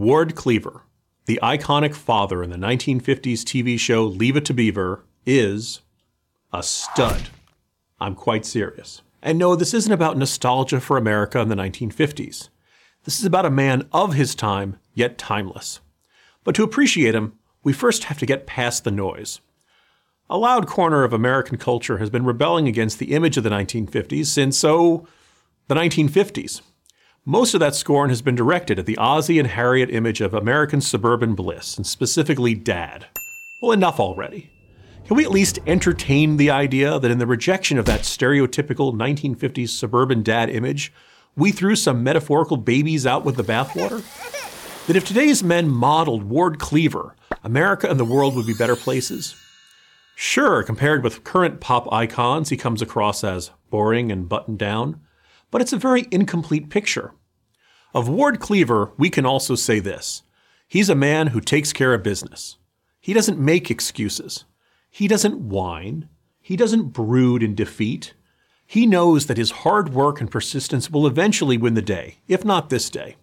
Ward Cleaver, the iconic father in the 1950s TV show Leave It to Beaver, is a stud. I'm quite serious. And no, this isn't about nostalgia for America in the 1950s. This is about a man of his time, yet timeless. But to appreciate him, we first have to get past the noise. A loud corner of American culture has been rebelling against the image of the 1950s since, oh, the 1950s. Most of that scorn has been directed at the Ozzie and Harriet image of American suburban bliss, and specifically dad. Well, enough already. Can we at least entertain the idea that in the rejection of that stereotypical 1950s suburban dad image, we threw some metaphorical babies out with the bathwater? That if today's men modeled Ward Cleaver, America and the world would be better places? Sure, compared with current pop icons, he comes across as boring and buttoned down but it's a very incomplete picture. Of Ward Cleaver, we can also say this he's a man who takes care of business. He doesn't make excuses. He doesn't whine. He doesn't brood in defeat. He knows that his hard work and persistence will eventually win the day, if not this day.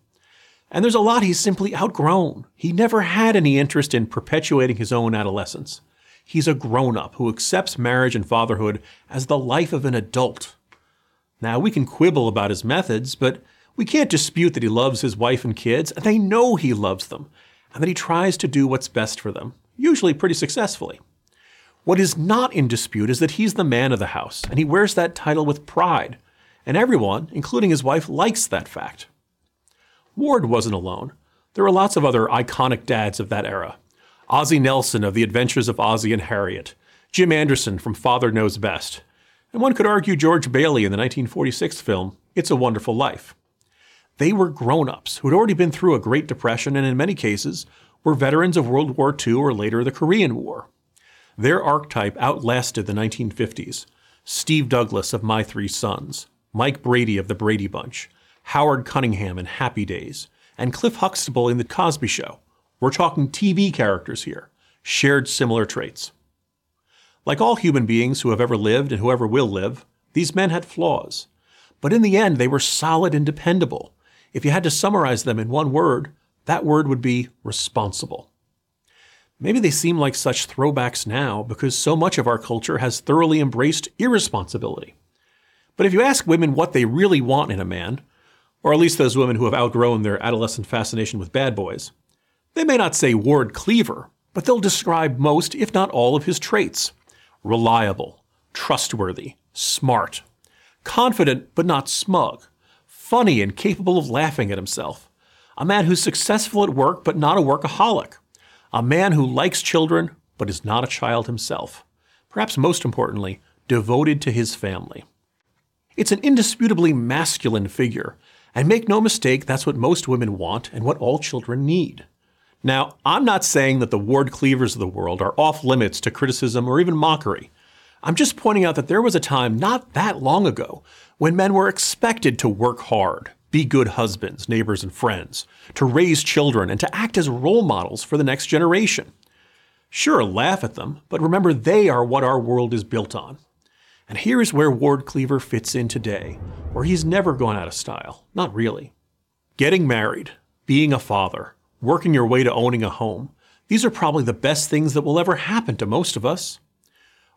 And there's a lot he's simply outgrown. He never had any interest in perpetuating his own adolescence. He's a grown up who accepts marriage and fatherhood as the life of an adult now, we can quibble about his methods, but we can't dispute that he loves his wife and kids, and they know he loves them, and that he tries to do what's best for them, usually pretty successfully. What is not in dispute is that he's the man of the house, and he wears that title with pride, and everyone, including his wife, likes that fact. Ward wasn't alone. There were lots of other iconic dads of that era. Ozzie Nelson of The Adventures of Ozzie and Harriet, Jim Anderson from Father Knows Best, and one could argue George Bailey in the 1946 film It's a Wonderful Life. They were grown ups who had already been through a Great Depression and, in many cases, were veterans of World War II or later the Korean War. Their archetype outlasted the 1950s Steve Douglas of My Three Sons, Mike Brady of The Brady Bunch, Howard Cunningham in Happy Days, and Cliff Huxtable in The Cosby Show. We're talking TV characters here, shared similar traits. Like all human beings who have ever lived and whoever will live, these men had flaws. But in the end, they were solid and dependable. If you had to summarize them in one word, that word would be responsible. Maybe they seem like such throwbacks now because so much of our culture has thoroughly embraced irresponsibility. But if you ask women what they really want in a man, or at least those women who have outgrown their adolescent fascination with bad boys, they may not say Ward Cleaver, but they'll describe most, if not all, of his traits reliable, trustworthy, smart, confident but not smug, funny and capable of laughing at himself, a man who's successful at work but not a workaholic, a man who likes children but is not a child himself, perhaps most importantly, devoted to his family. It's an indisputably masculine figure, and make no mistake, that's what most women want and what all children need. Now, I'm not saying that the Ward Cleavers of the world are off limits to criticism or even mockery. I'm just pointing out that there was a time not that long ago when men were expected to work hard, be good husbands, neighbors, and friends, to raise children, and to act as role models for the next generation. Sure, laugh at them, but remember they are what our world is built on. And here's where Ward Cleaver fits in today, where he's never gone out of style. Not really. Getting married, being a father, working your way to owning a home, these are probably the best things that will ever happen to most of us.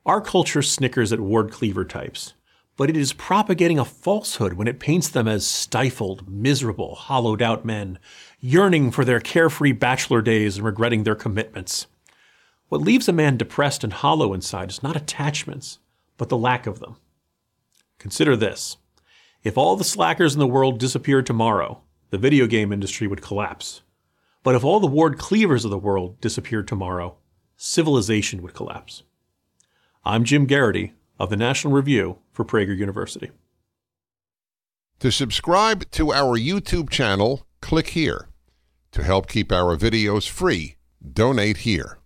Our culture snickers at Ward Cleaver types, but it is propagating a falsehood when it paints them as stifled, miserable, hollowed out men, yearning for their carefree bachelor days and regretting their commitments. What leaves a man depressed and hollow inside is not attachments, but the lack of them. Consider this. If all the slackers in the world disappeared tomorrow, the video game industry would collapse. But if all the Ward Cleavers of the world disappeared tomorrow, civilization would collapse. I'm Jim Geraghty of the National Review for Prager University. To subscribe to our YouTube channel, click here. To help keep our videos free, donate here.